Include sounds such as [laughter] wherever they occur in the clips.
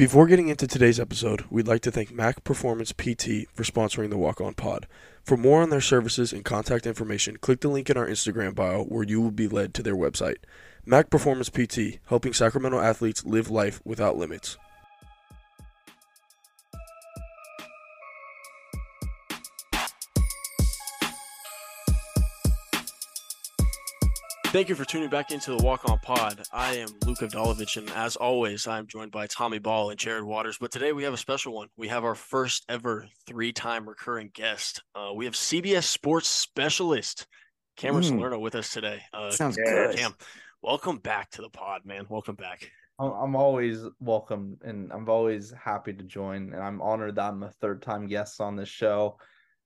Before getting into today's episode, we'd like to thank Mac Performance PT for sponsoring the Walk On Pod. For more on their services and contact information, click the link in our Instagram bio where you will be led to their website. Mac Performance PT, helping Sacramento athletes live life without limits. Thank you for tuning back into the Walk On Pod. I am Luke Avdalovich, and as always, I'm joined by Tommy Ball and Jared Waters. But today we have a special one. We have our first ever three time recurring guest. Uh, we have CBS Sports Specialist Cameron mm. Salerno with us today. Uh, Sounds good. Cam, welcome back to the pod, man. Welcome back. I'm always welcome, and I'm always happy to join. And I'm honored that I'm a third time guest on this show.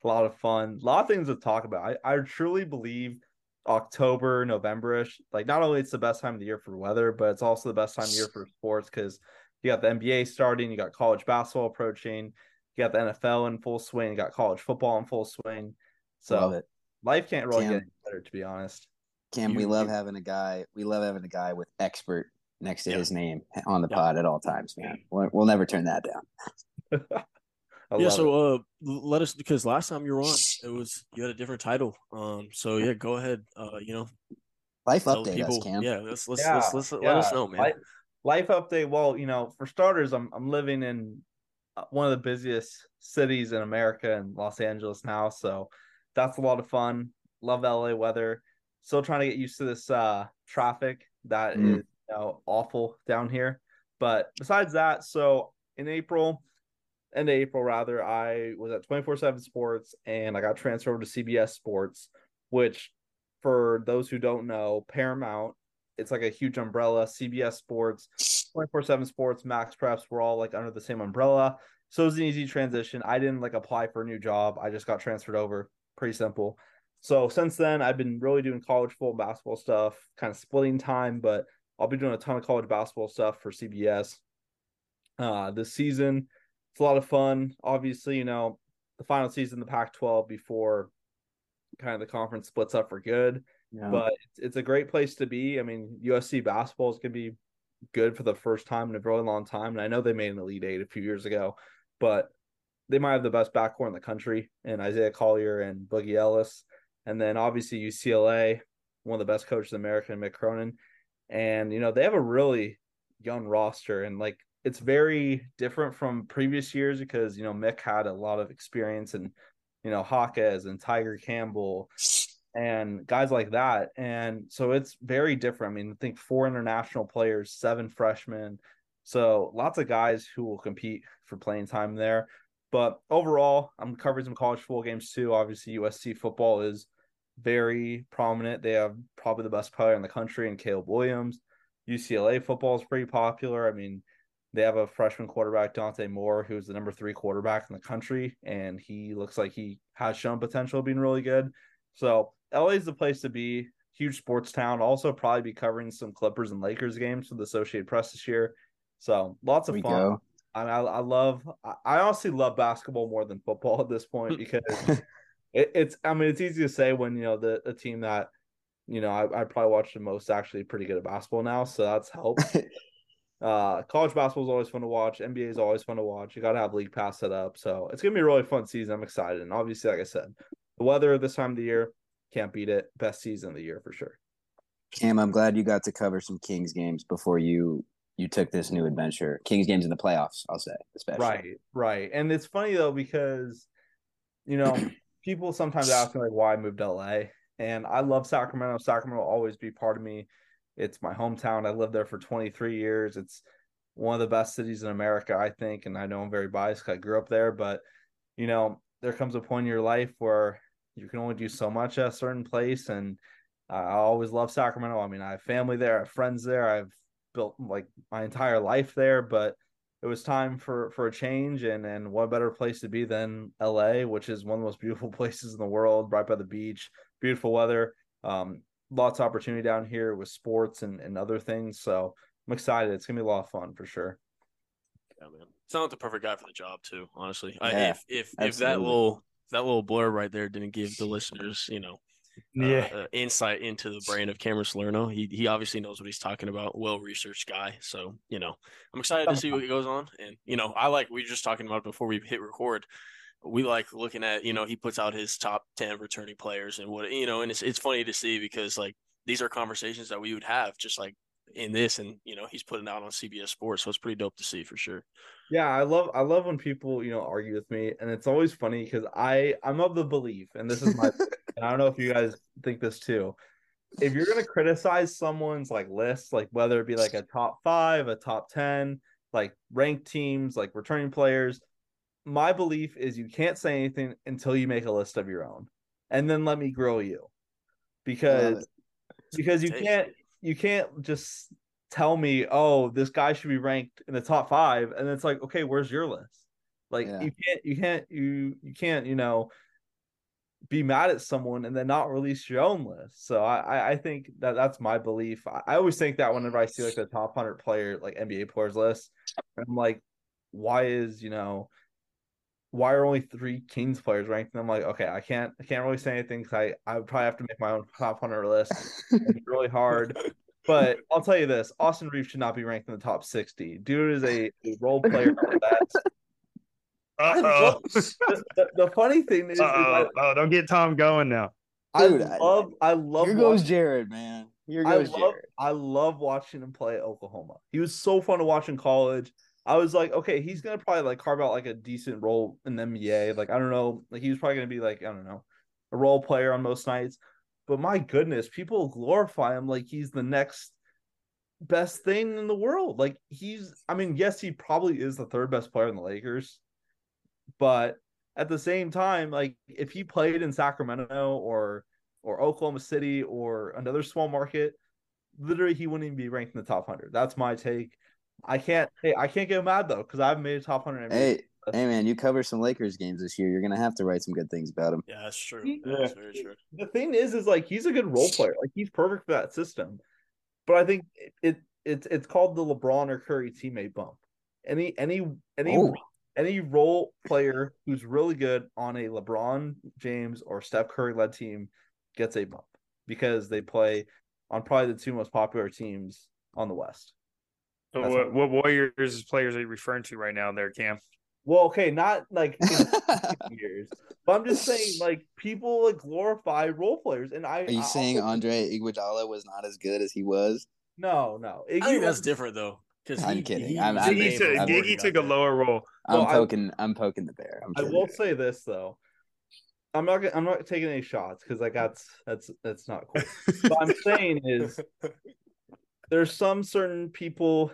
A lot of fun, a lot of things to talk about. I, I truly believe October, Novemberish. Like not only it's the best time of the year for weather, but it's also the best time of the year for sports because you got the NBA starting, you got college basketball approaching, you got the NFL in full swing, you got college football in full swing. So life can't really Cam, get better, to be honest. Cam, you, we love you, having a guy. We love having a guy with expert next to yeah. his name on the yeah. pod at all times, man. We'll, we'll never turn that down. [laughs] yeah, so uh, let us because last time you were on, it was you had a different title. Um, so yeah, go ahead. Uh, you know, life update people, us, Cam. Yeah, let's let's, yeah, let's, let's yeah. let us know, man. Life, life, update. Well, you know, for starters, I'm I'm living in uh, one of the busiest cities in America, in Los Angeles now. So that's a lot of fun. Love LA weather. Still trying to get used to this uh traffic that mm. is you know awful down here. But besides that, so in April end of April rather, I was at 24 7 Sports and I got transferred to CBS Sports, which for those who don't know, Paramount, it's like a huge umbrella. CBS Sports, 24 7 Sports, MaxPreps, we're all like under the same umbrella. So it was an easy transition. I didn't like apply for a new job. I just got transferred over. Pretty simple. So since then, I've been really doing college football, basketball stuff, kind of splitting time, but I'll be doing a ton of college basketball stuff for CBS. Uh, this season, it's a lot of fun. Obviously, you know, the final season the Pac-12 before kind of the conference splits up for good. Yeah. But it's, it's a great place to be. I mean, USC basketball is going to be good for the first time in a really long time. And I know they made an Elite Eight a few years ago, but they might have the best backcourt in the country and Isaiah Collier and Boogie Ellis. And then obviously UCLA, one of the best coaches in America, Mick Cronin. And, you know, they have a really young roster. And like it's very different from previous years because you know Mick had a lot of experience and you know Hawkes and Tiger Campbell and guys like that, and so it's very different. I mean, I think four international players, seven freshmen, so lots of guys who will compete for playing time there. But overall, I'm covering some college football games too. Obviously, USC football is very prominent. They have probably the best player in the country in Caleb Williams. UCLA football is pretty popular. I mean, they have a freshman quarterback, Dante Moore, who's the number three quarterback in the country, and he looks like he has shown potential of being really good. So LA is the place to be. Huge sports town. Also, probably be covering some Clippers and Lakers games for the Associated Press this year. So lots of fun. Go. I, I love. I honestly love basketball more than football at this point [laughs] because it, it's. I mean, it's easy to say when you know the the team that you know I, I probably watch the most actually pretty good at basketball now, so that's helped. [laughs] Uh, college basketball is always fun to watch. NBA is always fun to watch. You got to have league pass set up, so it's gonna be a really fun season. I'm excited, and obviously, like I said, the weather this time of the year can't beat it. Best season of the year for sure. Cam, I'm glad you got to cover some Kings games before you you took this new adventure. Kings games in the playoffs, I'll say, especially. Right, right. And it's funny though because you know [clears throat] people sometimes ask me like why I moved to LA, and I love Sacramento. Sacramento will always be part of me. It's my hometown. I lived there for 23 years. It's one of the best cities in America, I think. And I know I'm very biased I grew up there, but you know, there comes a point in your life where you can only do so much at a certain place. And I always love Sacramento. I mean, I have family there, I have friends there, I've built like my entire life there, but it was time for for a change and and what better place to be than LA, which is one of the most beautiful [laughs] places in the world, right by the beach, beautiful weather. Um, lots of opportunity down here with sports and, and other things. So I'm excited. It's gonna be a lot of fun for sure. Yeah, man. Sounds like the perfect guy for the job too. Honestly, yeah, I, if if absolutely. if that little that little blur right there didn't give the listeners, you know, uh, Yeah. uh, insight into the brain of Cameron Salerno. He he obviously knows what he's talking about. Well researched guy. So you know, I'm excited to see what goes on. And you know, I like we were just talking about it before we hit record. We like looking at you know he puts out his top ten returning players and what you know, and it's it's funny to see because like these are conversations that we would have just like in this, and you know he's putting out on CBS Sports, so it's pretty dope to see for sure. Yeah, I love I love when people you know argue with me, and it's always funny because I I'm of the belief, and this is my [laughs] and I don't know if you guys think this too. If you're gonna criticize someone's like list, like whether it be like a top five, a top ten, like ranked teams, like returning players, my belief is you can't say anything until you make a list of your own, and then let me grill you, because because you can't you can't just tell me oh this guy should be ranked in the top five. And it's like okay where's your list? Like Yeah. you can't you can't you you can't you know be mad at someone and then not release your own list. So i i, I think that that's my belief. I, I always think that whenever i see like the top 100 player like nba players list i'm like why is you know why are only three Kings players ranked? And I'm like, okay, I can't, I can't really say anything because I, I would probably have to make my own [laughs] top hundred list. It's really hard. But I'll tell you this: Austin Reaves should not be ranked in the top sixty. Dude is a, a role player that. [laughs] I love- the, the, the funny thing is, is Uh-oh. I, Oh, don't get Tom going now. I Dude, I- love, I love. Here goes watching- Jared, man. Here I goes love, Jared. I love watching him play at Oklahoma. He was so fun to watch in college. I was like, okay, he's gonna probably like carve out like a decent role in the NBA. Like I don't know, like he was probably gonna be like I don't know, a role player on most nights. But my goodness, people glorify him like he's the next best thing in the world. Like he's, I mean, yes, he probably is the third best player in the Lakers, but at the same time, like if he played in Sacramento or or Oklahoma City or another small market, literally he wouldn't even be ranked in the top hundred. That's my take. I can't. Hey, I can't get mad though because I've made a top hundred. Hey, hey, man, you cover some Lakers games this year. You're gonna have to write some good things about him. Yeah, that's true. He- That's very true. the thing is, is like he's a good role player. Like he's perfect for that system. But I think it, it it's it's called the LeBron or Curry teammate bump. Any any any Oh. any role player who's really good on a LeBron James or Steph Curry led team gets a bump because they play on probably the two most popular teams on the West. So what, what Warriors players are you referring to right now there, Cam? Well, okay, not like [laughs] years, but I'm just saying like people like glorify role players, and I Are you I saying also- Andre Iguodala was not as good as he was? no no I think that's different though. Because I'm kidding. I'm- I'm- Diggy, took, I'm Diggy took a lower role. I'm Well, poking. I'm poking the bear. I'm I will say this though. I'm not. I'm not taking any shots because like that's that's that's not cool. what I'm [laughs] saying is, there's some certain people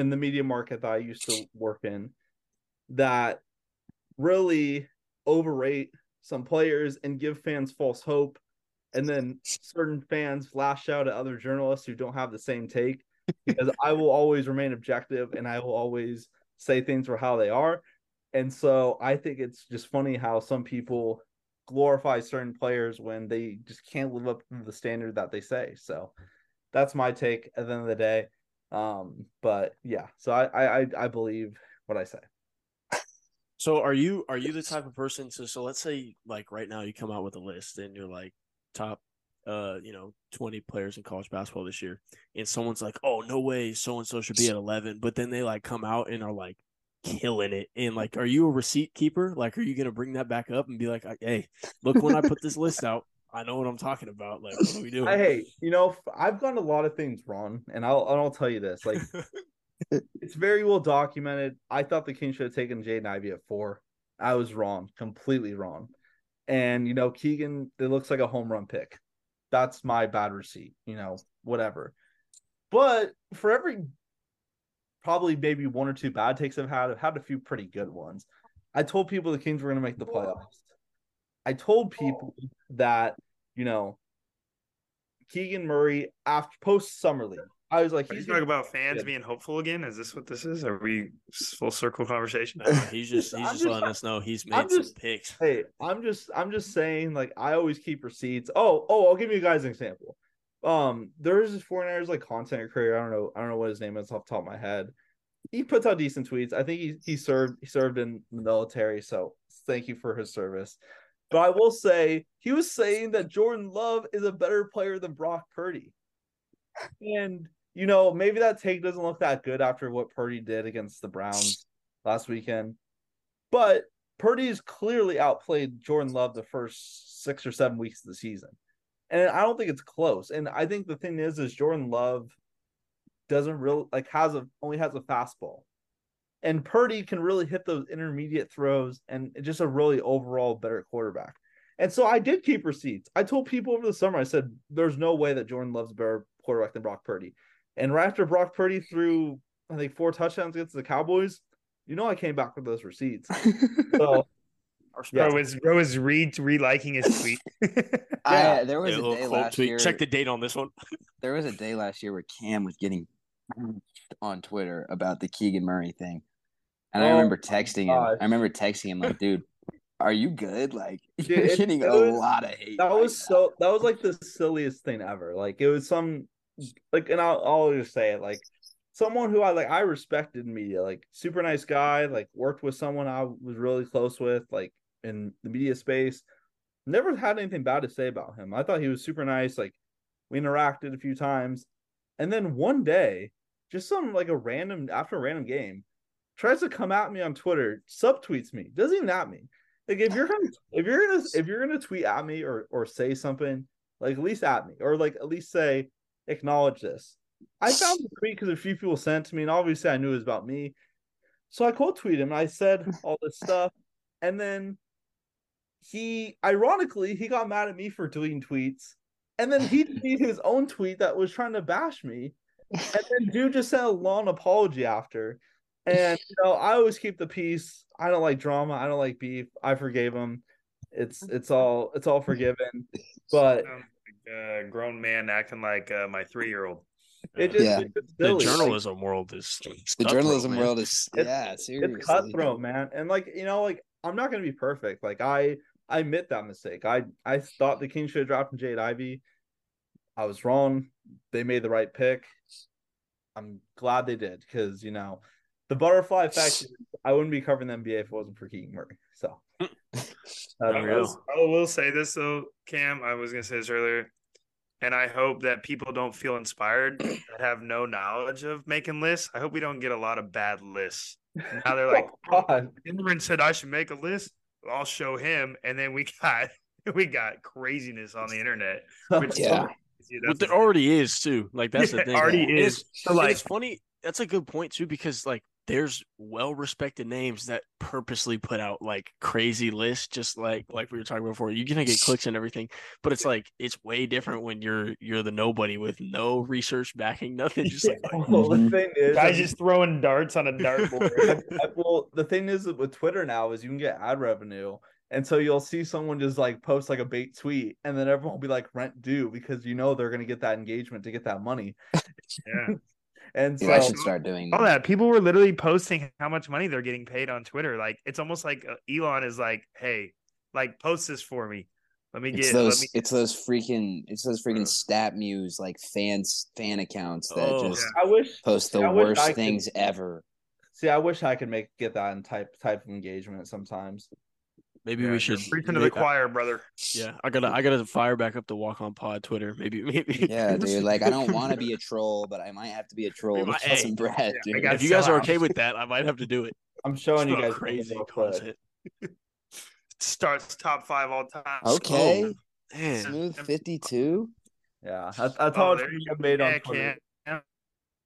in the media market that I used to work in that really overrate some players and give fans false hope, and then certain fans lash out at other journalists who don't have the same take. Because I will always remain objective and I will always say things for how they are. And so I think it's just funny how some people glorify certain players when they just can't live up to the standard that they say. So that's my take at the end of the day. Um, but yeah, so I I I, believe what I say. So are you are you the type of person so so let's say like right now you come out with a list and you're like top uh you know 20 players in college basketball this year and someone's like oh no way so and so should be at 11 but then they like come out and are like killing it and like are you a receipt keeper like are you going to bring that back up and be like hey look when I put this list out I know what I'm talking about like what are we doing I hey, you know, I've gotten a lot of things wrong, and I'll and I'll tell you this: like, [laughs] it's very well documented. I thought the Kings should have taken Jaden Ivey at four. I was wrong, completely wrong. And you know, Keegan, it looks like a home run pick. That's my bad receipt. You know, whatever. But for every probably maybe one or two bad takes I've had, I've had a few pretty good ones. I told people the Kings were going to make the playoffs. I told people that you know Keegan Murray after post summer league. I was like, Are he's talking about fans good. being hopeful again? Is this what this is? Are we full circle conversation? No, he's just he's [laughs] just just- letting us know he's made I'm some just- picks hey, I'm just I'm just saying, like I always keep receipts. Oh, oh, I'll give you guys an example. Um, there's this 49ers like content creator. I don't know, I don't know what his name is off the top of my head. He puts out decent tweets. I think he he served he served in the military, so thank you for his service. But I will say he was saying that Jordan Love is a better player than Brock Purdy. And you know, maybe that take doesn't look that good after what Purdy did against the Browns last weekend. But Purdy's clearly outplayed Jordan Love the first six or seven weeks of the season. And I don't think it's close. And I think the thing is, is Jordan Love doesn't really like has a only has a fastball. And Purdy can really hit those intermediate throws and just a really overall better quarterback. And so I did keep receipts. I told people over the summer, I said, there's no way that Jordan Love's a better quarterback than Brock Purdy. And right after Brock Purdy threw, I think, four touchdowns against the Cowboys, you know I came back with those receipts. [laughs] So Bro Yeah. was bro was re reliking his tweet. [laughs] I, there was Yeah, a little day last tweet. year. Check the date on this one. [laughs] there was a day last year where Cam was getting on Twitter about the Keegan Murray thing. And I Oh remember texting him. I remember texting him like, dude, are you good? Like [laughs] Dude, you're getting a was- lot of hate. that right was now." so that was like the silliest thing ever. Like it was some like and I'll I'll just say it like someone who I like I respected in media, like super nice guy, like worked with someone I was really close with, like in the media space. Never had anything bad to say about him. I thought he was super nice. Like we interacted a few times. And then one day, just some like a random after a random game, tries to come at me on Twitter, subtweets me, doesn't even at me. Like if you're gonna if you're gonna if you're gonna tweet at me or or say something, like at least at me, or like at least say acknowledge this. I found the tweet because a few people sent to me, and obviously I knew it was about me. So I quote tweeted him. And I said all this stuff, and then he, ironically, he got mad at me for deleting tweets, and then he [laughs] deleted his own tweet that was trying to bash me, and then dude just sent a long apology after. And [laughs] you know, I always keep the peace. I don't like drama. I don't like beef. I forgave him. It's it's all it's all forgiven. [laughs] But like a grown man acting like uh, my three year old. it just, Yeah. it's just The silly. Like, journalism world is [laughs] The journalism world is It's- yeah, seriously. it's cutthroat, man. And like you know, like I'm not gonna be perfect. Like I I admit that mistake. I I thought the Kings should have dropped Jaden Ivey. I was wrong. They made the right pick. I'm glad they did because you know the butterfly effect. I wouldn't be covering the NBA if it wasn't for Keegan Murray. So [laughs] I Unreal. will, I will say this though, Cam. I was gonna say this earlier, and I hope that people don't feel inspired [clears throat] that have no knowledge of making lists. I hope we don't get a lot of bad lists. Now they're [laughs] oh, like, Oh, God. Cameron said I should make a list. I'll show him, and then we [laughs] got we got craziness on the internet. Which Yeah. See, But that's there already is too. Like that's Yeah, the thing. already is. It's, So, like- it's funny. That's a good point too, because like there's well respected names that purposely put out like crazy lists, just like like we were talking before. You're gonna get clicks and everything, but it's like it's way different when you're you're the nobody with no research backing, nothing. Just like [laughs] Well, the Mhm. thing is, guys just throwing darts on a dartboard. [laughs] Well, the thing is with Twitter now is you can get ad revenue. And so you'll see someone just like post like a bait tweet, and then everyone will be like rent due because you know they're gonna get that engagement to get that money. [laughs] yeah. And so Dude, I should start doing all that. that people were literally posting how much money they're getting paid on Twitter. Like it's almost like uh, Elon is like, "Hey, like post this for me. Let me get. Let those me." it's those freaking it's those freaking Uh. StatMuse like fans fan accounts that Oh. just I wish post the I wish I worst could- things ever. see. I wish I could make get that in type type of engagement sometimes. Maybe Yeah, we should preaching to the make- choir, brother. Yeah, I gotta I gotta fire back up the walk on pod Twitter. [laughs] Maybe maybe Yeah, [laughs] dude. Like I don't want to be a troll, but I might have to be a troll to might- kill hey, some bread, yeah, dude. if you guys sell are okay with that, I might have to do it. [laughs] I'm showing you guys crazy real quick. content. Starts top five all time. Okay, oh, Man, smooth fifty-two. Yeah, that's, that's Oh, how there much you I go. made on Yeah, Twitter. Cam.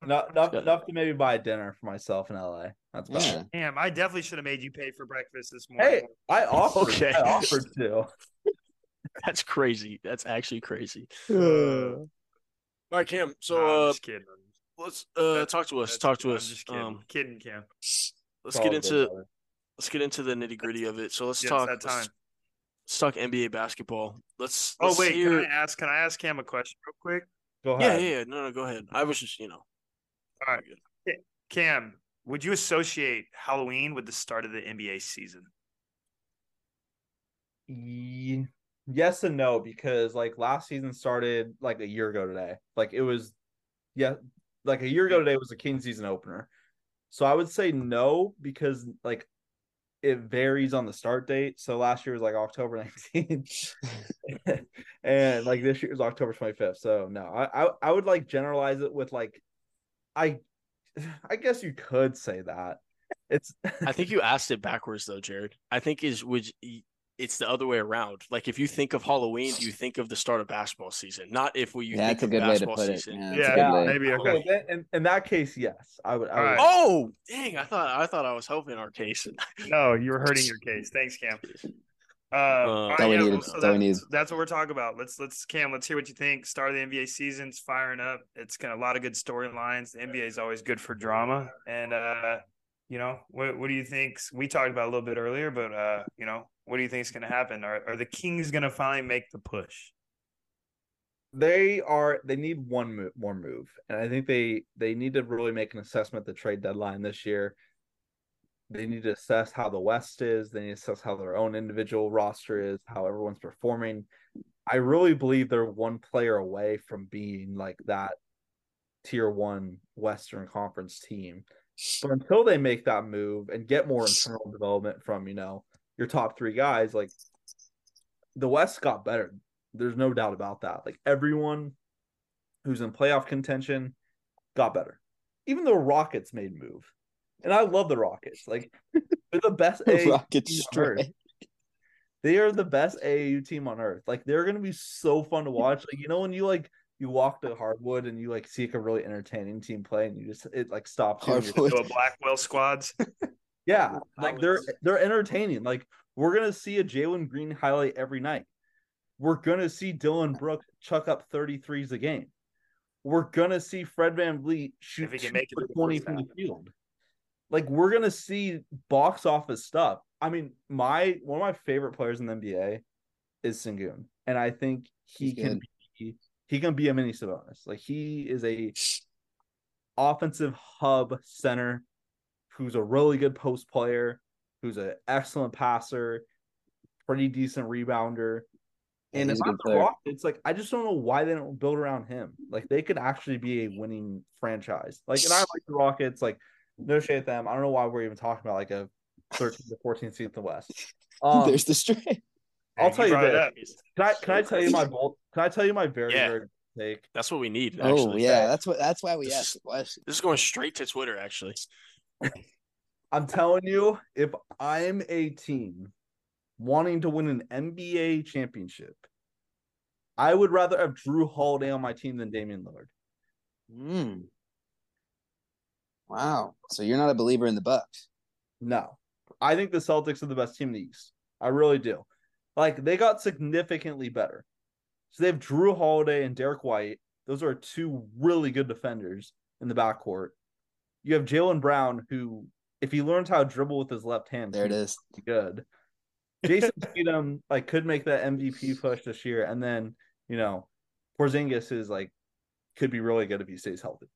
Not enough, enough to maybe buy a dinner for myself in LA. That's about Yeah, it. Damn, I definitely should have made you pay for breakfast this morning. Hey, I offered. Okay. I offered to. [laughs] that's crazy. That's actually crazy. [sighs] All right, Cam. So Nah, I'm uh, just kidding. let's uh talk to us. That's- Talk to I'm us. just kidding. Um, kidding, Cam. let's It's get into good, brother. let's get into the nitty gritty of it. So let's Yeah, it's talk. that Let's, time. let's talk NBA basketball. Let's. Oh let's wait, hear- can I ask? Can I ask Cam a question real quick? Go Yeah, ahead. yeah, yeah. No, no, go ahead. I was just, you know. All right. Cam, would you associate Halloween with the start of the NBA season? Yes and no because like last season started like a year ago today. Like it was, yeah, like a year ago today was the King season opener. So I would say no because like it varies on the start date. So last year was like October [laughs] 19th, and like this year is October 25th. So no, I, I I would like generalize it with like, I [laughs] I guess you could say that. It's I think you [laughs] asked it backwards though, Jared. I think is which it's the other way around. Like if you think of Halloween, do you think of the start of basketball season? Not if we you Yeah, think that's a of good way to basketball put it. season. Yeah, Yeah, maybe oh, okay. okay. in, in that case, yes, I would. I would All right. Oh, dang! I thought I thought I was helping our case. No, you were hurting your case. Thanks, Cam. [laughs] Uh, all That's right, we yeah, needed. so That's all we that's, needed. that's what we're talking about. Let's let's Cam, let's hear what you think. Start of the NBA season's firing up. It's got a lot of good storylines. The NBA is always good for drama, and uh, you know, what what do you think? We talked about a little bit earlier, but uh, you know, what do you think is going to happen? Are are the Kings going to finally make the push? they are they need one move, more move and i think they they need to really make an assessment at the trade deadline this year they need to assess how the west is they need to assess how their own individual roster is how everyone's performing i really believe they're one player away from being like that tier one western conference team but until they make that move and get more internal development from you know your top three guys like the west got better there's no doubt about that. Like everyone who's in playoff contention got better. Even the Rockets made move. And I love the Rockets. Like they're the best [laughs] AAU Rocket team on earth. straight. They are the best AAU team on earth. Like they're gonna be so fun to [laughs] watch. Like you know when you like you walk to hardwood and you like see like a really entertaining team play and you just it like stops you and you're- Hardwood. So a Blackwell squads. [laughs] yeah, like they're they're entertaining. Like we're gonna see a Jalen Green highlight every night. We're gonna see Dillon Brooks chuck up 33s a game. We're gonna see Fred VanVleet shoot If he can make it for to the 20 from the half. field. Like we're gonna see box office stuff. I mean, my one of my favorite players in the NBA is Sengun, and I think he He's can good. be he can be a mini Sabonis. Like he is a offensive hub center who's a really good post player, who's an excellent passer, pretty decent rebounder. And he's if I'm the. Rockets, like I just don't know why they don't build around him. Like they could actually be a winning franchise. Like, and I like the Rockets. Like, no shade at them. I don't know why we're even talking about like a 13 to 14 seed in the West. [laughs] Um, There's the straight. I'll tell you brought this. Can I can I tell you my bold? Can I tell you my very Yeah. very take? That's what we need. Oh Actually. yeah, that's what. That's why we This asked is- This is going straight to Twitter. Actually, [laughs] I'm telling you, if I'm a team wanting to win an NBA championship, I would rather have Jrue Holiday on my team than Damian Lillard. Hmm. Wow. So you're not a believer in the Bucks. No, I think the Celtics are the best team in the East. I really do. Like they got significantly better. So they have Jrue Holiday and Derrick White. Those are two really good defenders in the backcourt. You have Jaylen Brown, who, if he learns how to dribble with his left hand, There it is. good. Jayson [laughs] Tatum like could make that MVP push this year, and then you know, Porzingis is like could be really good if he stays healthy.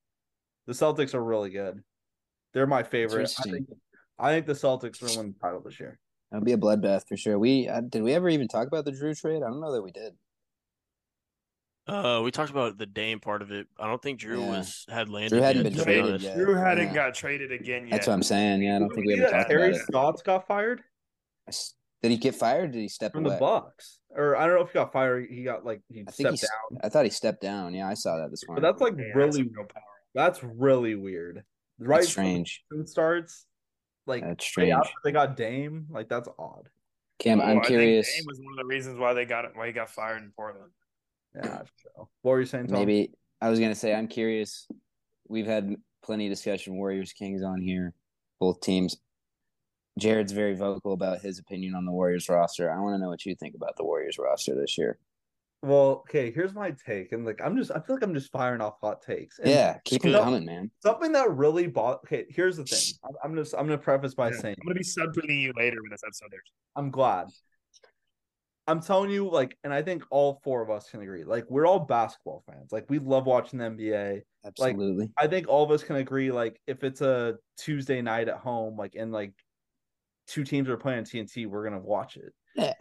The Celtics are really good. They're my favorite. I think, I think the Celtics will win the title this year. That'll be a bloodbath for sure. We uh, did we ever even talk about the Jrue trade? I don't know that we did. uh, we talked about the Dame part of it. I don't think Jrue Yeah. was had landed. Jrue hadn't yet, been traded yet. Jrue hadn't Yeah. got traded again yet. That's what I'm saying. Yeah, I don't think we See ever that talked Harry about it. Stotts got fired Did he get fired? Did he step from away? the box? or I don't know if he got fired. He got like he I think stepped he's. down. I thought he stepped down. Yeah, I saw that this morning. But that's like Yeah, that's really real power. That's really weird. Right, That's strange. it starts like That's right strange. after they got Dame, like that's odd. Cam, Oh, I'm I think curious. Dame was one of the reasons why they got it, why he got fired in Portland. Yeah. So. What were you saying, Tom? Maybe I was gonna say I'm curious. We've had plenty of discussion Warriors Kings on here, both teams. Jared's very vocal about his opinion on the Warriors roster. I want to know what you think about the Warriors roster this year. Well, okay, here's my take, and like I'm just I feel like I'm just firing off hot takes. And yeah, keep them coming, man. something that really bought. Okay, here's the thing. I'm, I'm just I'm gonna preface by Yeah. saying I'm gonna be subtweeting you later when this episode airs. I'm glad. I'm telling you, like, and I think all four of us can agree. Like, we're all basketball fans. Like, we love watching the NBA. Absolutely. I think all of us can agree. Like, if it's a Tuesday night at home, like, and like two teams are playing TNT, we're gonna watch it. Yeah.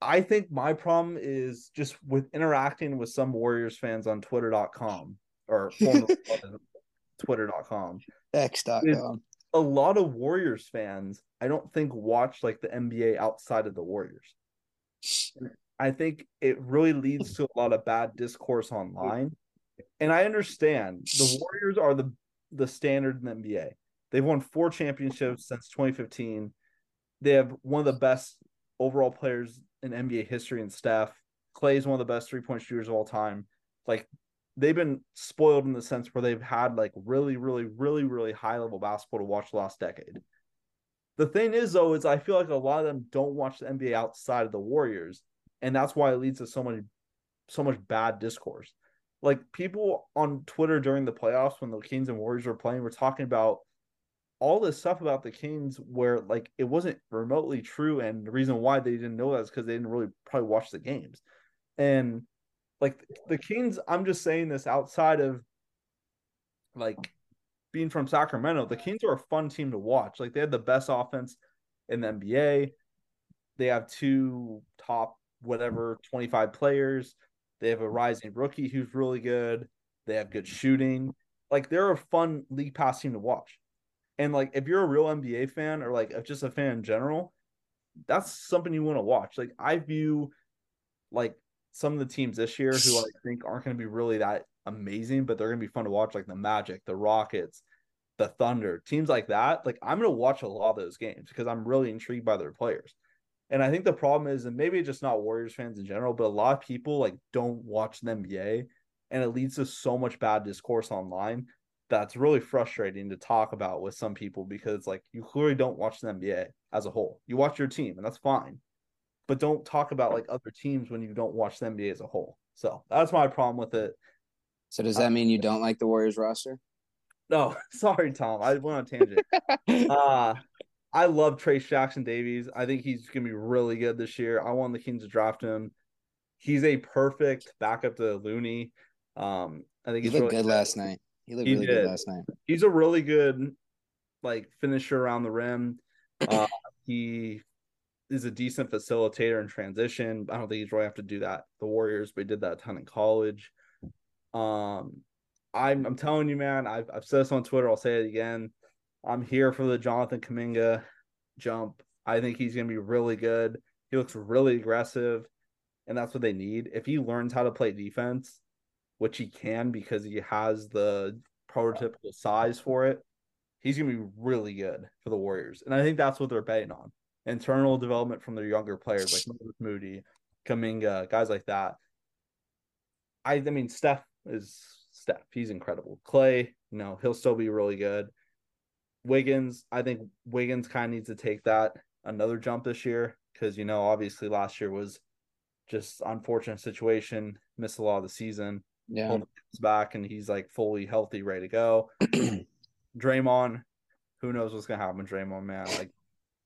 I think my problem is just with interacting with some Warriors fans on Twitter.com or [laughs] Twitter.com. X.com. a lot of Warriors fans, I don't think watch like the NBA outside of the Warriors. I think it really leads to a lot of bad discourse online. And I understand the Warriors are the the standard in the NBA. They've won four championships since 2015. They have one of the best overall players in NBA history and Steph. Clay is one of the best three point shooters of all time. Like they've been spoiled in the sense where they've had like really, really, really, really high level basketball to watch the last decade. The thing is, though, is I feel like a lot of them don't watch the NBA outside of the Warriors, and that's why it leads to so much, so much bad discourse. Like people on Twitter during the playoffs when the Kings and Warriors were playing were talking about all this stuff about the Kings where like it wasn't remotely true, and the reason why they didn't know that is because they didn't really probably watch the games, and like the Kings. I'm just saying this outside of like being from Sacramento, the Kings are a fun team to watch. Like they had the best offense in the NBA. They have two top whatever 25 players. They have a rising rookie who's really good. They have good shooting. Like they're a fun league pass team to watch. And like if you're a real NBA fan or like if just a fan in general, that's something you want to watch. Like I view like some of the teams this year who I think aren't going to be really that amazing, but they're going to be fun to watch, like the Magic, the Rockets, the Thunder, teams like that. Like I'm going to watch a lot of those games because I'm really intrigued by their players. And I think the problem is, and maybe just not Warriors fans in general, but a lot of people like don't watch the NBA, and it leads to so much bad discourse online that's really frustrating to talk about with some people because like you clearly don't watch the NBA as a whole. You watch your team, and that's fine, but don't talk about like other teams when you don't watch the NBA as a whole. So that's my problem with it. So does that mean you don't like the Warriors roster? No, [laughs] sorry, Tom. I went on tangent. [laughs] uh I love Trayce Jackson-Davis. I think he's gonna be really good this year. I want the Kings to draft him. He's a perfect backup to Looney. Um, I think he he's looked really good last night. He looked He really did. good last night. He's a really good like finisher around the rim. Uh, he is a decent facilitator in transition. I don't think he's really have to do that. The Warriors, but he did that a ton in college. Um, I'm I'm telling you, man. I've I've said this on Twitter. I'll say it again. I'm here for the Jonathan Kuminga jump. I think he's gonna be really good. He looks really aggressive, and that's what they need. If he learns how to play defense, which he can because he has the prototypical size for it, he's gonna be really good for the Warriors. And I think that's what they're betting on. Internal development from their younger players like Moody, Kuminga, guys like that. I I mean Steph is Steph. He's incredible. Clay, you know, he'll still be really good. Wiggins, I think Wiggins kind of needs to take that another jump this year because you know obviously last year was just unfortunate situation, missed a lot of the season. Yeah. Comes back and he's like fully healthy, ready to go. [clears throat] Draymond, who knows what's gonna happen Draymond, man? Like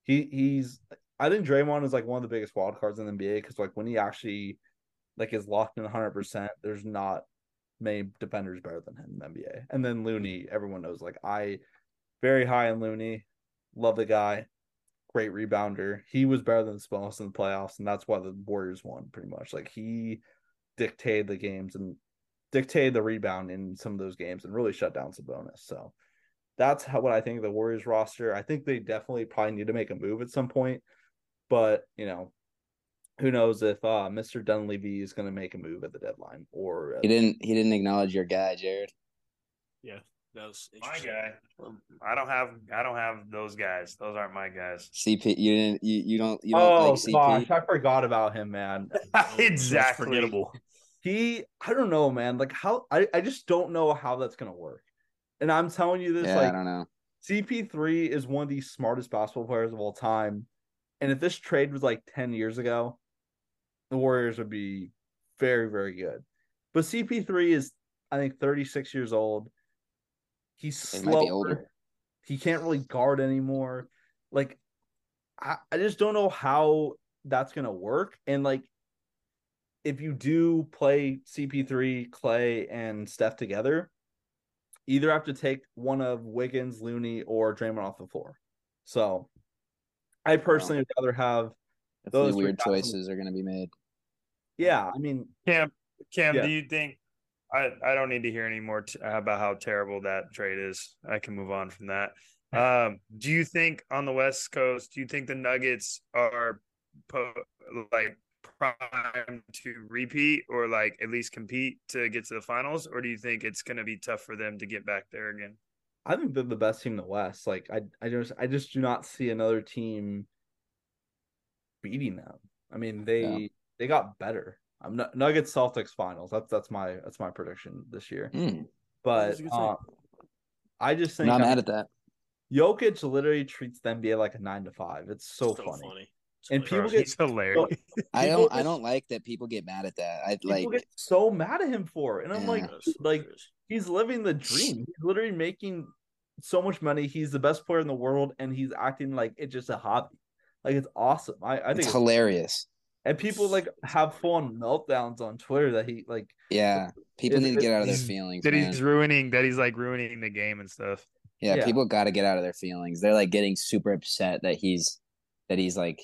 he he's I think Draymond is like one of the biggest wild cards in the NBA because like when he actually like is locked in 100, percent there's not many defenders better than him in the NBA. And then Looney, everyone knows like I very high in Looney, love the guy, great rebounder. He was better than Sabonis in the playoffs, and that's why the Warriors won pretty much. Like he dictated the games and dictated the rebound in some of those games and really shut down Sabonis. So that's how what I think of the Warriors roster. I think they definitely probably need to make a move at some point, but you know, who knows if uh, Mr. Dunleavy is going to make a move at the deadline or uh, He didn't. He didn't acknowledge your guy, Jared. Yeah, that was My guy. I don't have. I don't have those guys. Those aren't my guys. CP. You didn't. You, you don't. You don't Oh like CP. gosh, I forgot about him, man. [laughs] That's exactly. forgettable. He, I don't know, man. Like how I, I just don't know how that's gonna work. And I'm telling you this, Yeah, I like don't know. CP3 is one of the smartest basketball players of all time. And if this trade was like 10 years ago, the Warriors would be very, very good. But CP3 is, I think, 36 years old. He's He might be slower. older. He can't really guard anymore. Like, I, I just don't know how that's gonna work. And like, if you do play CP3, Clay, and Steph together, either have to take one of Wiggins, Looney, or Draymond off the floor. So, I personally would rather have. Hopefully those weird guys- choices are going to be made. Yeah, I mean, Cam, Cam, Yeah. do you think? I I don't need to hear any more t- about how terrible that trade is. I can move on from that. [laughs] Um, do you think on the West Coast, do you think the Nuggets are po- like primed to repeat or like at least compete to get to the finals, or do you think it's going to be tough for them to get back there again? I think they're the best team in the West. Like I, I just, I just do not see another team beating them. I mean, they Yeah. they got better. I'm not Nuggets Celtics finals. That's that's my that's my prediction this year. Mm, But That's a good take. uh, I just I'm think not I- mad at that. Jokic literally treats the NBA like a nine to five. It's so, So funny. It's And people Bro, get- he's hilarious. I don't. I don't like that people get mad at that. I People like. get so mad at him for it, and I'm Yeah. like, like he's living the dream. He's literally making so much money. He's the best player in the world, and he's acting like it's just a hobby. Like it's awesome. I, I think It's it's, hilarious. and people like have full meltdowns on Twitter that he like. Yeah, people It's- need to get out of their He's- feelings, that man. he's ruining that he's like ruining the game and stuff. Yeah, Yeah. people got to get out of their feelings. They're like getting super upset that he's that he's like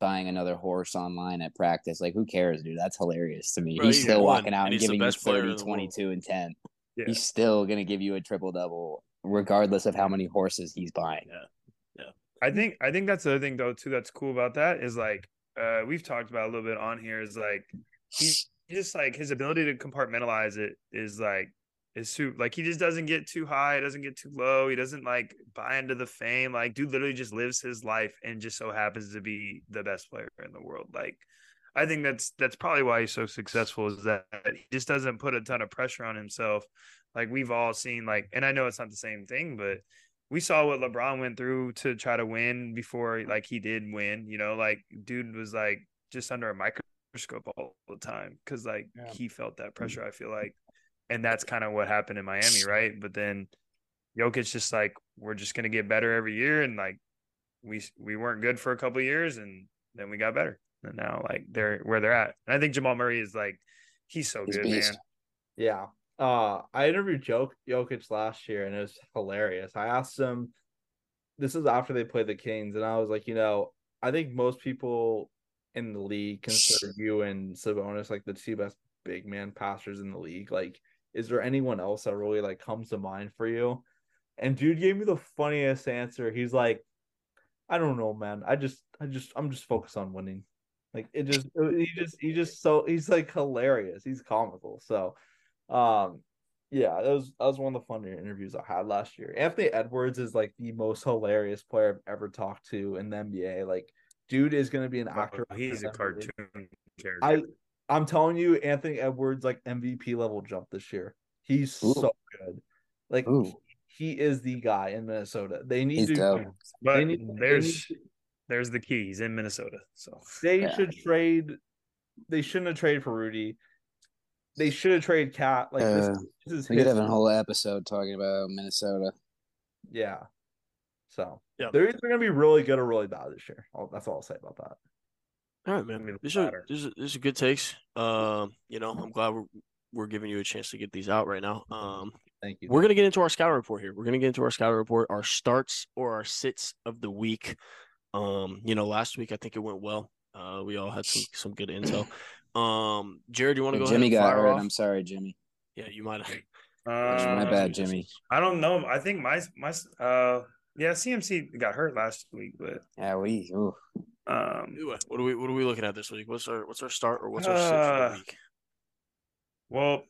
buying another horse online at practice. Like, who cares, dude? That's hilarious to me. Bro, he's he still walking out and and, giving you best 30, 22, and 10. Yeah. He's still going to give you a triple double, regardless of how many horses he's buying. Yeah, I think I think that's the other thing though too that's cool about that is like uh we've talked about a little bit on here is like he's just like his ability to compartmentalize it is like is super like he just doesn't get too high, doesn't get too low, he doesn't like buy into the fame. Like dude literally just lives his life and just so happens to be the best player in the world. Like I think that's that's probably why he's so successful is that he just doesn't put a ton of pressure on himself. Like we've all seen like and I know it's not the same thing, but we saw what LeBron went through to try to win before like he did win, you know, like dude was like just under a microscope all the time cuz like Yeah. he felt that mm. pressure I feel like and that's kind of what happened in Miami, right? But then Jokic just like we're just going to get better every year and like we we weren't good for a couple years and then we got better. And now like they're where they're at. And I think Jamal Murray is like he's so He's good, beast. man. Yeah. Uh, I interviewed Jok- Jokic last year, and it was hilarious. I asked him. This is after they played the Kings, and I was like, you know, I think most people in the league consider you and Sabonis like the two best big man passers in the league. Like, is there anyone else that really like comes to mind for you? And dude gave me the funniest answer. He's like, I don't know, man. I just, I just, I'm just focused on winning. Like it just, he just, he just so he's like hilarious. He's comical. So, um, yeah, that was that was one of the funnier interviews I had last year. Anthony Edwards is like the most hilarious player I've ever talked to in the NBA. Like, dude is gonna be an actor. Oh, he's a cartoon character. I I'm telling you, Anthony Edwards like MVP level jump this year. He's Ooh. so good. Like Ooh. he is the guy in Minnesota. They need He's to dope. but they need- they there's need there's the key. He's in Minnesota. So they Yeah. should trade they shouldn't have traded for Rudy. They should have traded KAT. Like Uh, this is We could have a whole episode talking about Minnesota. Yeah. So Yeah. they're either going to be really good or really bad this year. That's all I'll say about that. All right, man. the These are latter. these are, these are good takes. Um, you know, I'm glad we're we're giving you a chance to get these out right now. Um, Thank you. we're gonna get into our scouting report here. We're gonna get into our scouting report, our starts or our sits of the week. Um, you know, last week I think it went well. Uh, we all had some some good intel. [clears throat] Um, Jared, you want to go Jimmy ahead and got hurt. off? I'm sorry, Jimmy. Yeah, you might have. My uh, bad, Jimmy. I don't know. I think my my uh yeah CMC got hurt last week, but Yeah, we. Ooh. Um What are we What are we looking at this week? What's our What's our start or what's our sit for Uh, the week? well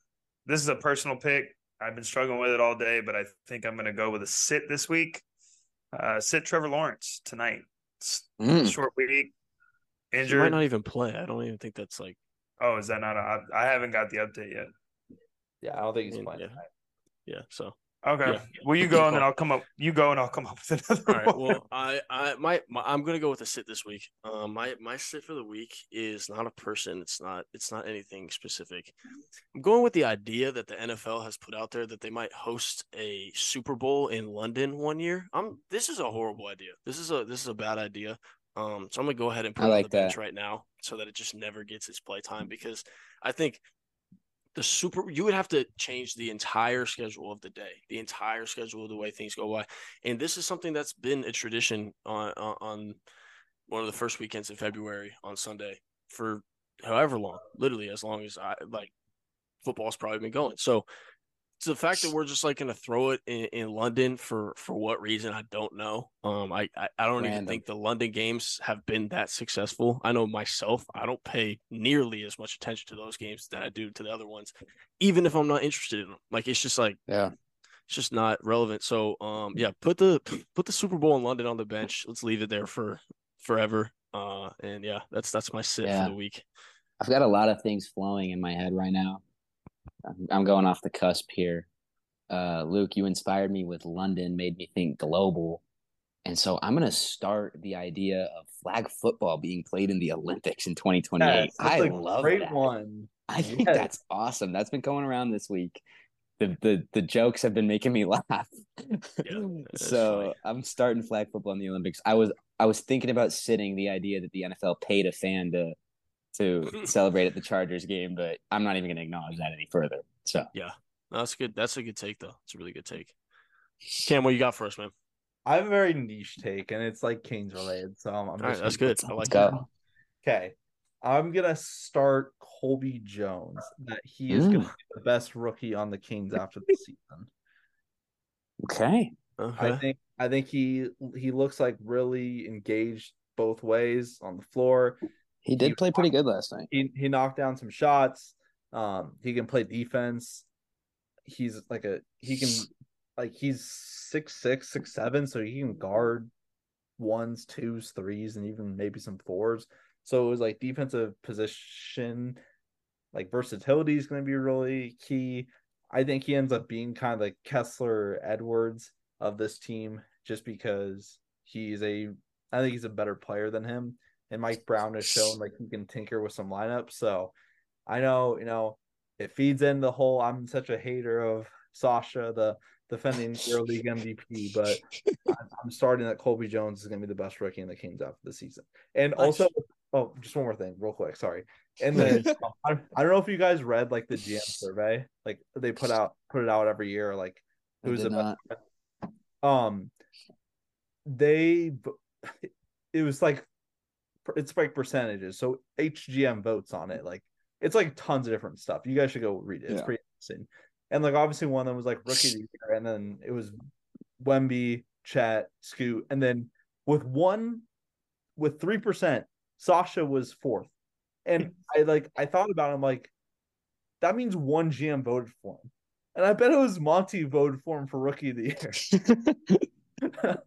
this is a personal pick. I've been struggling with it all day, but I think I'm gonna go with a sit this week. Uh sit Trevor Lawrence tonight. It's a Mm. short week. He might not even play. I don't even think that's like. Oh, is that not a I, I haven't got the update yet. Yeah, I don't think he's Yeah, playing. yeah. Yeah. So. Okay. Yeah. Well you go and then I'll come up you go and I'll come up with [laughs] another All right. one. Well, I, I, my, my, I'm gonna go with a sit this week. Um, my, my sit for the week is not a person. It's not, it's not anything specific. I'm going with the idea that the NFL has put out there that they might host a Super Bowl in London one year. I'm. This is a horrible idea. This is a, this is a bad idea. Um, so I'm gonna go ahead and put I it on like the bench that. right now so that it just never gets its play time because I think the super you would have to change the entire schedule of the day the entire schedule of the way things go by. And this is something that's been a tradition on on, on one of the first weekends in february on sunday for however long literally as long as i like football's probably been going. So the fact that we're just like gonna throw it in, in London for for what reason I don't know. Um, I I, I don't even think the London games have been that successful. I know myself, I don't pay nearly as much attention to those games that I do to the other ones, even if I'm not interested in them. Like it's just like Yeah. it's just not relevant. So um, yeah, put the put the Super Bowl in London on the bench. Let's leave it there for forever. Uh, and yeah, that's that's my sit Yeah. for the week. I've got a lot of things flowing in my head right now. I'm, going off the cusp here. Uh, Luke, you inspired me with London, made me think global. And so I'm going to start the idea of flag football being played in the Olympics in 2028. Yes, I a love great that. one. I think Yes. that's awesome. That's been going around this week. The the the jokes have been making me [laughs] laugh. that's so funny. I'm starting flag football in the Olympics. I was I was thinking about sitting the idea that the NFL paid a fan to to [laughs] celebrate at the Chargers game, but I'm not even going to acknowledge that any further. So No, that's good. That's a good take though. It's a really good take. Cam, what you got for us, man? I have a very niche take, and it's like Kings related. So I'm, I'm All right, just that's good. I like that. Okay. I'm gonna start Colby Jones. That he is gonna Mm. be the best rookie on the Kings after the season. Okay. Okay. I think I think he he looks like really engaged both ways on the floor. He did play pretty good last night. He he knocked down some shots. Um, he can play defense. He's like a he can like he's six six six seven, so he can guard ones, twos, threes, and even maybe some fours. So it was like defensive position, like versatility is going to be really key. I think he ends up being kind of like Kessler Edwards of this team, just because he's a I think he's a better player than him. And Mike Brown has shown like he can tinker with some lineups. So I know, you know, it feeds in the whole I'm such a hater of Sasha, the defending Euro League MVP, but I'm, starting that Colby Jones is going to be the best rookie in the Kings after the season. And also, oh, just one more thing, real quick. Sorry. And [laughs] then I, I don't know if you guys read like the GM survey, like they put out put it out every year, like who's the best um they it was like it's like percentages so hgm votes on it like it's like tons of different stuff. You guys should go read it it's Yeah. pretty interesting. And like obviously one of them was like rookie of the year and then it was wemby Chet scoot and then with one with three percent sasha was fourth. And i like i thought about him like that means one gm voted for him. And i bet it was Monte voted for him for rookie of the year [laughs] [laughs]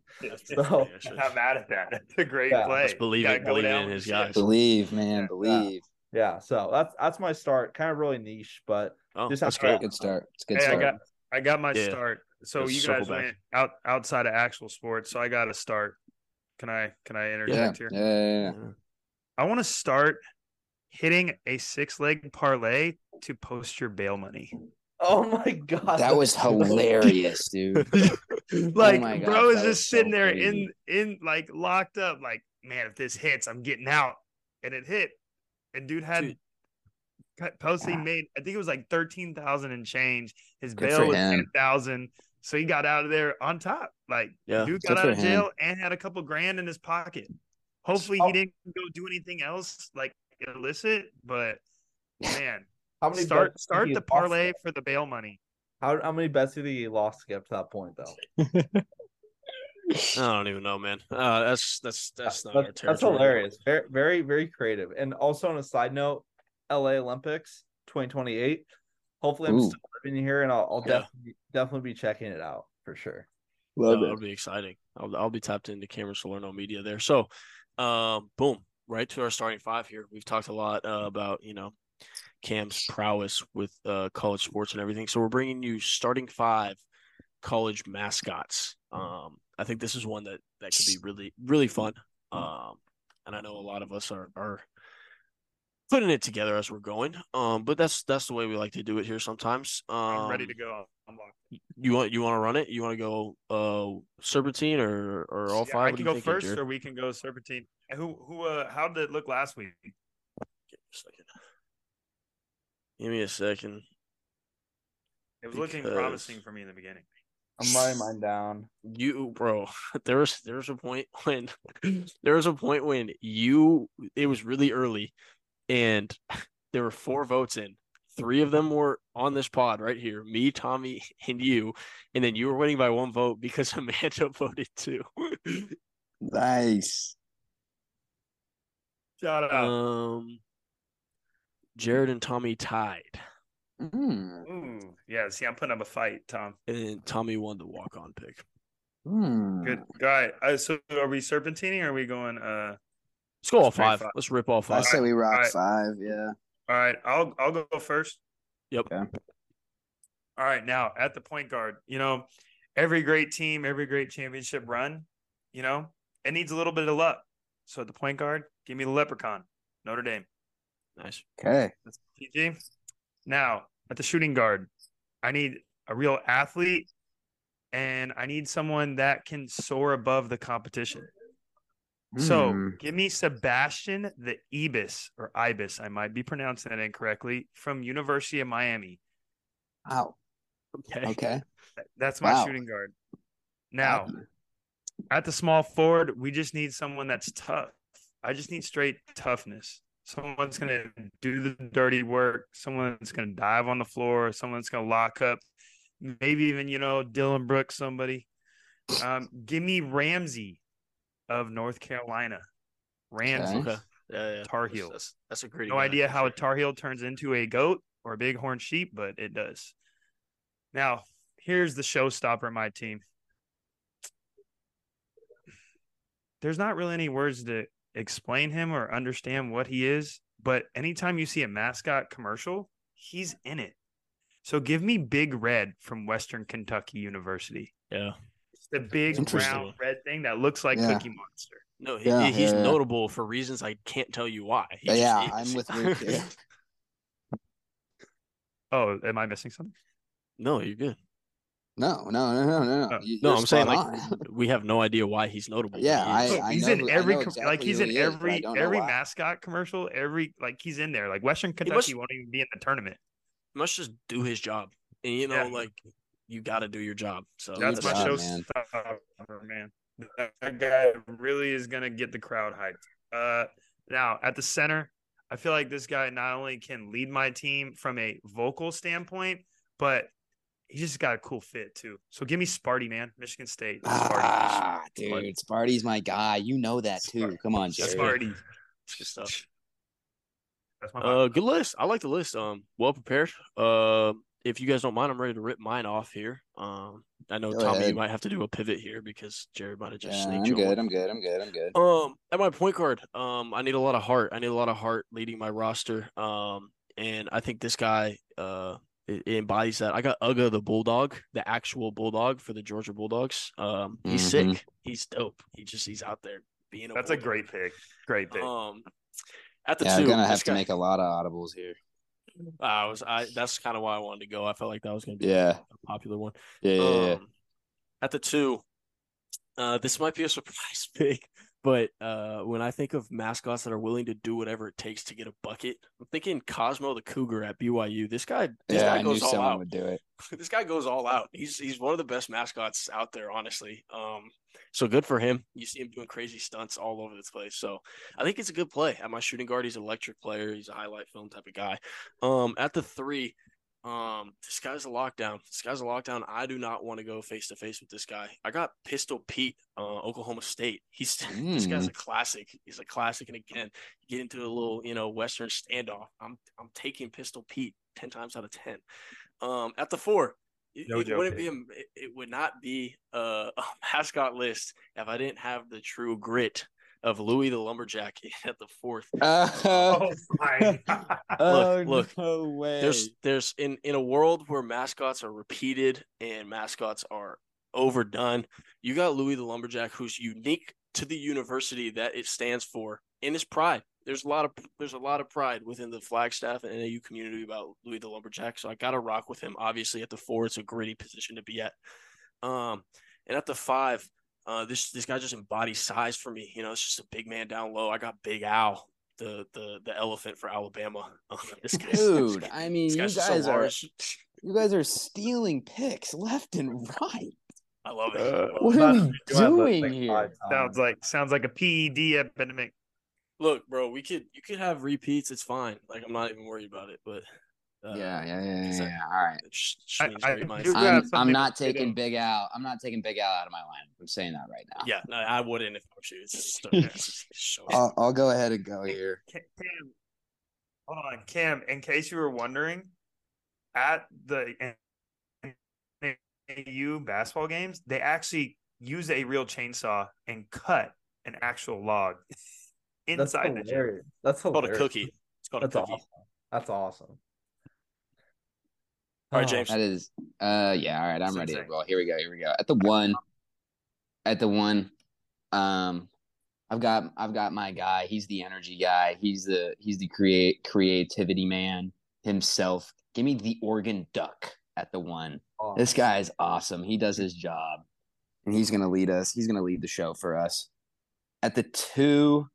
So- I'm not mad at that. It's a great Yeah. play. Just believe it, go believe down in with his the guys. Believe, man, believe. Yeah, so that's that's my start. Kind of really niche, but Oh, Just that's have to- good. Good start. It's a good Hey, I start. got I got my Yeah. start. So Let's you circle guys back. went out outside of actual sports. So I got to start. Can I can I interject yeah, here? yeah, yeah. I want to start hitting a six leg parlay to post your bail money. Oh my god, That was [laughs] hilarious, dude. [laughs] Oh like Oh my gosh, bro is that was just so sitting there crazy. in in like locked up like man if this hits i'm getting out and it hit and dude had Dude. cut- posting Yeah. made i think it was like 13000 and change his Good bail was him. 10000 so he got out of there on top like Yeah, dude good got out for of him. jail and had a couple grand in his pocket hopefully Oh. he didn't go do anything else like illicit but [laughs] man how many start bets start the parlay for the bail money How how many bets did he lost to get to that point though? I don't even know, man. Uh, that's that's that's not our That's, that's hilarious. Very very very creative. And also on a side note, L.A. Olympics 2028. Hopefully, I'm Ooh. still living here, and I'll, I'll Yeah. definitely definitely be checking it out for sure. Love That'll be exciting. I'll I'll be tapped into Cameron Salerno Media there. So, um, boom, right to our starting five here. We've talked a lot uh, about you know Cam's prowess with uh, college sports and everything. So we're bringing you starting five college mascots. Um, I think this is one that that could be really really fun. Um, and I know a lot of us are are putting it together as we're going. Um, but that's that's the way we like to do it here sometimes. Um, i'm ready to go i'm locked you want you want to run it? You want to go uh serpentine or or all Yeah, five? I can go think, first, Jared? or we can go Serpentine. Who who uh how did it look last week? Give me a second. Give me a second. It was looking promising for me in the beginning. I'm writing mine down. You bro, [laughs] there was there was a point when [laughs] there was a point when you it was really early and there were four votes in. three of them were on this pod right here, me, Tommy, and you, and then you were winning by one vote because [laughs] Amanda voted too. Nice. Shout out. um, Jared and Tommy tied, Mm. Ooh, yeah. See, I'm putting up a fight, Tom. and then Tommy won the walk on pick. Mm. Good. All right. Uh, so are we serpentining or are we going uh Let's go all Straight five. five. Let's rip all five. I five. say we rock Alright. five. Yeah. all right, I'll I'll go first. Yep. Okay. All right, now at the point guard, you know, every great team, every great championship run, you know, it needs a little bit of luck. So at the point guard, give me the leprechaun, Notre Dame. Nice. Okay. That's PG. Now at the shooting guard, I need a real athlete and I need someone that can soar above the competition. So Hmm. give me Sebastian the Ibis or Ibis. I might be pronouncing that incorrectly from University of Miami. Wow. Okay. Okay. That's my Wow. shooting guard. Now at the small forward, we just need someone that's tough. I just need straight toughness. Someone's gonna do the dirty work. someone's gonna dive on the floor. someone's gonna lock up. Maybe even you know Dillon Brooks. Somebody. Um, give me Ramsey of North Carolina. Ramsey. Okay. Okay. Yeah, yeah. Tar That's- Heels. That's, that's a great. No idea how a Tar Heel turns into a goat or a bighorn sheep, but it does. Now, here's the showstopper in my team. There's not really any words to explain him or understand what he is, but anytime you see a mascot commercial, he's in it. So give me Big Red from Western Kentucky University. Yeah. It's the big brown red thing that looks like Yeah. Cookie Monster. No, he, Yeah, he's yeah, yeah. notable for reasons I can't tell you why. He yeah, is. I'm with [laughs] you. Oh, am I missing something? no, you're good. No, no, no, no, no. Oh. You- No, you're I'm saying spot like [laughs] we have no idea why he's notable. Yeah, he is. I- he's know in who- I every exactly like he's in he is, but I every don't every mascot commercial. Every like he's in there. Like Western Kentucky must- won't even be in the tournament. He must just do his job, and you know, Yeah. like you got to do your job. So That's Good my job, show man. stopper, man. That, that guy really is gonna get the crowd hyped. Uh, now at the center, I feel like this guy not only can lead my team from a vocal standpoint, but he just got a cool fit too. So give me Sparty, man, Michigan State. Sparty, Ah, Sparty. dude, Sparty's my guy. You know that too. Sparty. Come on, That's Jared. Sparty. good stuff. That's my Uh, good list. I like the list. Um, well prepared. Uh, if you guys don't mind, I'm ready to rip mine off here. Um, I know Go Tommy, you ahead. might have to do a pivot here because Jared might have just Yeah, snaked I'm you. one. good. I'm good. I'm good. I'm good. Um, at my point guard, um, I need a lot of heart. I need a lot of heart leading my roster. Um, and I think this guy, uh, it, it embodies that. I got Uga the Bulldog, the actual Bulldog for the Georgia Bulldogs. Um, he's Mhm. sick. He's dope. He just he's out there being a. That's a great pick. Great pick. Um, at the Yeah, 2 I'm gonna this have to guy- make a lot of audibles here. I was I. That's kind of why I wanted to go. I felt like that was gonna be Yeah. a popular one. Yeah, yeah, yeah. Um, at the two, uh, this might be a [laughs] surprise pick, but uh, when I think of mascots that are willing to do whatever it takes to get a bucket, I'm thinking Cosmo the Cougar at BYU. This guy, this yeah, guy I goes all out. would do it. [laughs] this guy goes all out. He's he's one of the best mascots out there, honestly. Um, so good for him. You see him doing crazy stunts all over the place. So I think it's a good play. At my shooting guard, he's an electric player. He's a highlight film type of guy. Um, at the three, um, this guy's a lockdown. This guy's a lockdown. I do not want to go face to face with this guy. I got Pistol Pete, uh, Oklahoma State. He's [laughs] this guy's a classic. He's a classic. And again, get into a little, you know, Western standoff. I'm I'm taking Pistol Pete ten times out of ten. Um, at the four, it, No it joke, wouldn't Pete. be a, it, it would not be a, [laughs] a mascot list if I didn't have the true grit of Louie the lumberjack [laughs] at the fourth. [laughs] oh my [laughs] god. oh, look, no way. There's there's in in a world where mascots are repeated and mascots are overdone. You got Louie the lumberjack, who's unique to the university that it stands for, and his pride. There's a lot of there's a lot of pride within the Flagstaff and NAU community about Louie the lumberjack. So I got to rock with him. Obviously, at the four, it's a gritty position to be at. Um, and at the five, uh, this this guy just embodies size for me. You know, it's just a big man down low. I got Big Al, the the the elephant for Alabama. [laughs] [laughs] this guy's, Dude, I mean, this you guy's so are you guys are stealing picks left and right. I love it. Uh, What are we to do one of those doing things here? Sounds like sounds like a PED epidemic. Look, bro, we could you could have repeats. It's fine. Like I'm not even worried about it. But Uh, yeah, yeah, yeah, yeah, yeah. All right. Sh- I- Sheen's I great minds. do- I'm, I'm not taking Big Al. I'm not taking Big Al out of my line. I'm saying that right now. Yeah, no, I wouldn't if I was you. It's just, [laughs] it's just so I'll, I'll go ahead and go here. Cam, hold on, Cam. In case you were wondering, at the NAU basketball games, they actually use a real chainsaw and cut an actual log [laughs] That's inside the gym. hilarious. That's It's called a cookie. It's called That's a cookie. awesome. That's awesome. All right, Oh, James. That is, uh, yeah. All right, I'm That's ready to roll. Here we go. Here we go. At the one, at the one, um, I've got I've got my guy. He's the energy guy. He's the he's the create creativity man himself. Give me the Oregon Duck at the one. awesome. This guy is awesome. He does his job, and he's gonna lead us. He's gonna lead the show for us. At the two,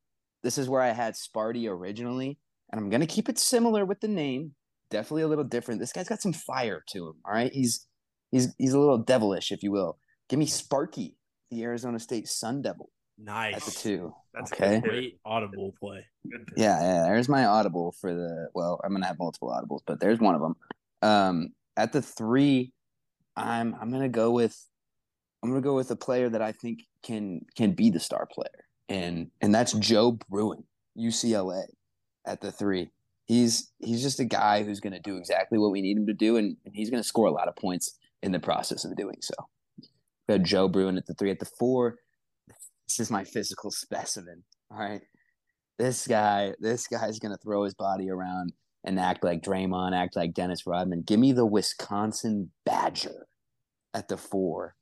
this is where I had Sparty originally, and I'm gonna keep it similar with the name. Definitely a little different. This guy's got some fire to him. All right, he's he's he's a little devilish, if you will. Give me Sparky, the Arizona State Sun Devil, Nice. at the two. That's okay. Great audible play. Yeah, yeah. There's my audible for the. Well, I'm gonna have multiple audibles, but there's one of them. Um, at the three, I'm I'm gonna go with I'm gonna go with a player that I think can can be the star player, and and that's Joe Bruin, UCLA, at the three. He's he's just a guy who's gonna do exactly what we need him to do, and, and he's gonna score a lot of points in the process of doing so. We Got Joe Bruin at the three. At the four, this is my physical specimen. All right this guy, this guy's gonna throw his body around and act like Draymond, act like Dennis Rodman. Give me the Wisconsin Badger at the four.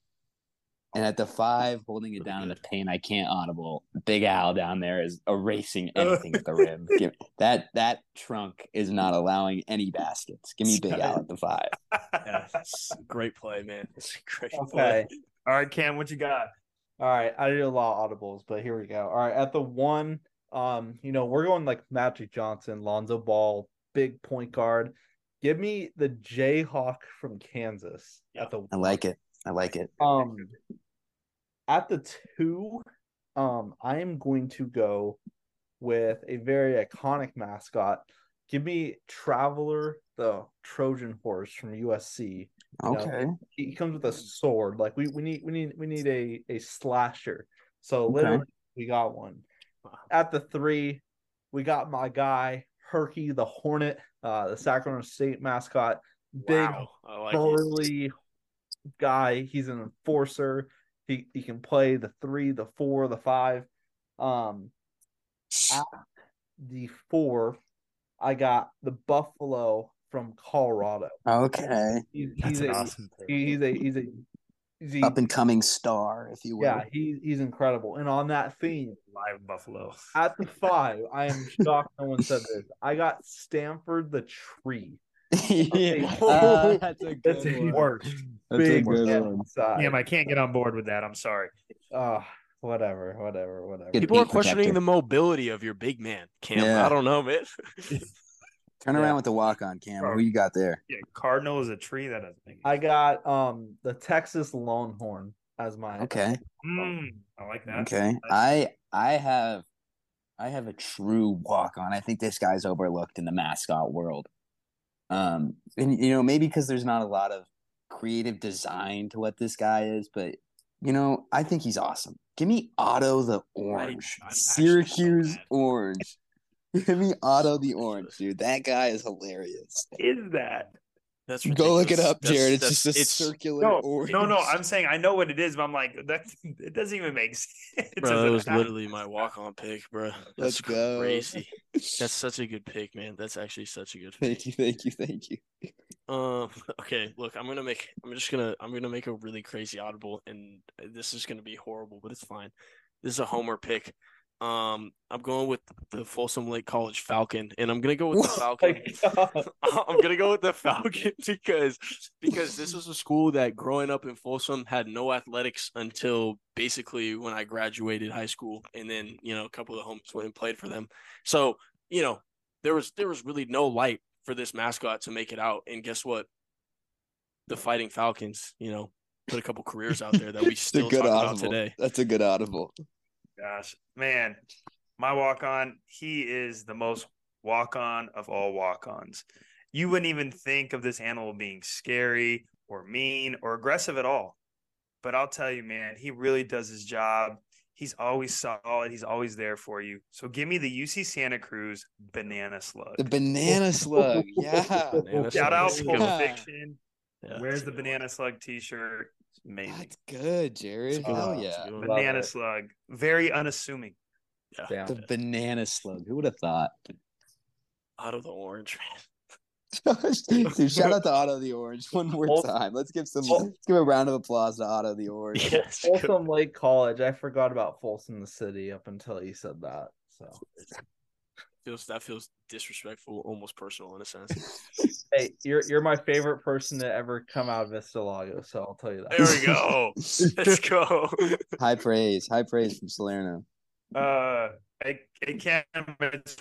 And at the five, holding it down in the good. paint, I can't audible. Big Al down there is erasing anything at the rim. [laughs] Give, that that trunk is not allowing any baskets. Give me Big Al at the five. [laughs] Yeah, great play, man. It's a great Okay. play. All right, Cam, what you got? All right, I did a lot of audibles, but here we go. All right, at the one, um, you know, we're going like Magic Johnson, Lonzo Ball, big point guard. Give me the Jayhawk from Kansas Yeah, at the I like it. I like it. um at the two, um, I am going to go with a very iconic mascot. Give me Traveler, the Trojan horse from USC. You know, Okay. he comes with a sword. Like we, we need we need we need a a slasher. So Okay. literally we got one. At the three, we got my guy Herky the Hornet, uh, the Sacramento State mascot. Big Wow, I like it. burly guy. He's an enforcer. He he can play the three, the four, the five. Um, at the four, I got the Buffalo from Colorado. Okay. He's, That's he's an a awesome pick. he- he's a he's a he's a, Up and coming star, if you will. yeah he, he's incredible. And on that theme, Live Buffalo. at the five, I am shocked no one said this. I got Stanford the tree. yeah. [laughs] Uh, that's a [laughs] good That's a one. worst. That's a Big good man one. inside. Cam, I can't get on board with that. I'm sorry. Oh, whatever, whatever, whatever. Good People are questioning protector. the mobility of your big man, Cam. Yeah. I don't know, man. [laughs] Turn Yeah. around with the walk on, Cam. Who you got there? Yeah, Cardinal is a tree. That doesn't make I got um the Texas Longhorn as my Okay. Mm, I like that. Okay. I I have I have a true walk on. I think this guy's overlooked in the mascot world. Um and you know, maybe because there's not a lot of creative design to what this guy is, but you know, I think he's awesome. Give me Otto the Orange. I'm so Syracuse. Orange. [laughs] Give me Otto the Orange, dude. That guy is hilarious. Is that? That's Go look it ridiculous. up, That's- Jared. It's that's- just a it's, circular No, orange. no, no. I'm saying I know what it is, but I'm like that. It doesn't even make [laughs] sense. Bro, that was act- literally my walk on pick, bro. That's Let's go. crazy. [laughs] That's such a good pick, man. That's actually such a good pick. Thank you, thank you, thank you. Um. [laughs] Okay. Look, I'm gonna make. I'm just gonna. I'm gonna make a really crazy audible, and this is gonna be horrible, but it's fine. This is a homer pick. Um. I'm going with the Folsom Lake College Falcon, and I'm gonna go with the [laughs] Falcon. [laughs] I'm gonna go with the Falcon because because this was a school that growing up in Folsom had no athletics until basically when I graduated high school, and then you know a couple of the homies went and played for them. So you know there was there was really no light for this mascot to make it out, and guess what? The Fighting Falcons, you know, put a couple careers out there that we [laughs] It's a still good talk about today. That's a good audible. Gosh, man, my walk on, he is the most walk on of all walk ons. you wouldn't even think of this animal being scary or mean or aggressive at all. But I'll tell you, man, he really does his job. He's always solid. He's always there for you. So give me the UC Santa Cruz banana slug. The banana slug. [laughs] Yeah. Banana Shout out slug. Pulp Yeah. Fiction. Yeah, Where's the a good one. banana slug T-shirt? It's amazing. That's good, Jared. That's a good Hell one. That's a yeah. good one. Love banana slug. Very unassuming. Yeah. Yeah. The banana slug. Who would have thought? Out of the orange, man. [laughs] Dude, shout out to Otto the Orange one more Ol- time. Let's give some Ol- let's give a round of applause to Otto the Orange. Yes. Folsom Lake College. I forgot about Folsom the city up until you said that. So feels that feels disrespectful, almost personal in a sense. [laughs] hey, you're you're my favorite person to ever come out of Vista Lago, so I'll tell you that. There we go. [laughs] Let's go. High praise, high praise from Salerno. Uh, it, it can, but it's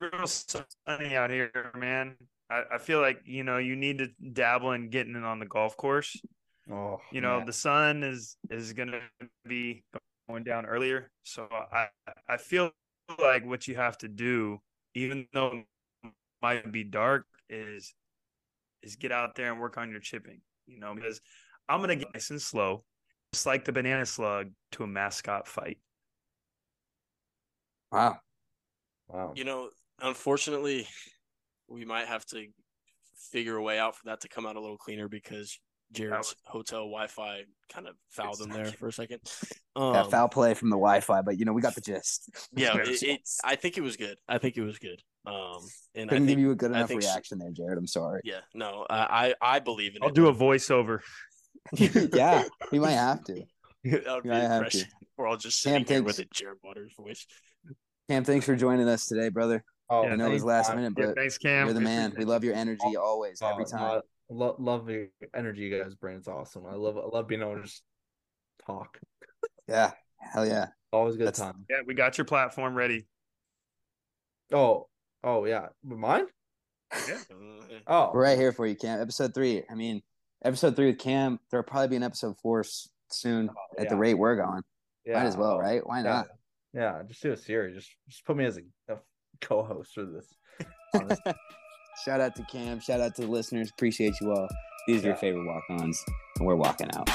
real sunny out here, man. I, I feel like you know you need to dabble in getting it on the golf course. Oh, You know man. the sun is is gonna be going down earlier, so I I feel like what you have to do, even though it might be dark, is is get out there and work on your chipping. You know because I'm gonna get nice and slow, just like the banana slug to a mascot fight. Wow. wow. You know, unfortunately, we might have to figure a way out for that to come out a little cleaner because Jared's hotel Wi-Fi kind of fouled him there for a second. [laughs] Um, Yeah, foul play from the Wi-Fi, but you know we got the gist. Yeah, [laughs] it, it, I think it was good. I think it was good. Um, and I Couldn't think, give you a good enough think so. reaction there, Jared. I'm sorry. yeah, no, I I I believe in it. I'll it. do a voiceover. [laughs] yeah, we might have to. that would be I have to. impressive. Or I'll just Cam, here thanks. with a Jared Waters voice. Cam, thanks for joining us today, brother. Oh, I know it was last minute, Yeah, but thanks, Cam. you're the man. We love your energy always, every Oh, time. no, lo- love the energy you guys bring. It's awesome. I love I love being able to just talk. Yeah, hell yeah. Always a good That's- time. Yeah, we got your platform ready. Oh, oh yeah. Mine? Uh, [laughs] Oh, We're right here for you, Cam. Episode three. I mean, episode three with Cam. There'll probably be an episode four s- soon at the rate we're going. yeah. Might as well, oh, right? Why Yeah. not? Yeah, just do a series. Just just put me as a, a co-host for this. [laughs] Shout out to Cam. Shout out to the listeners. Appreciate you all. These are your favorite walk-ons, and we're walking out.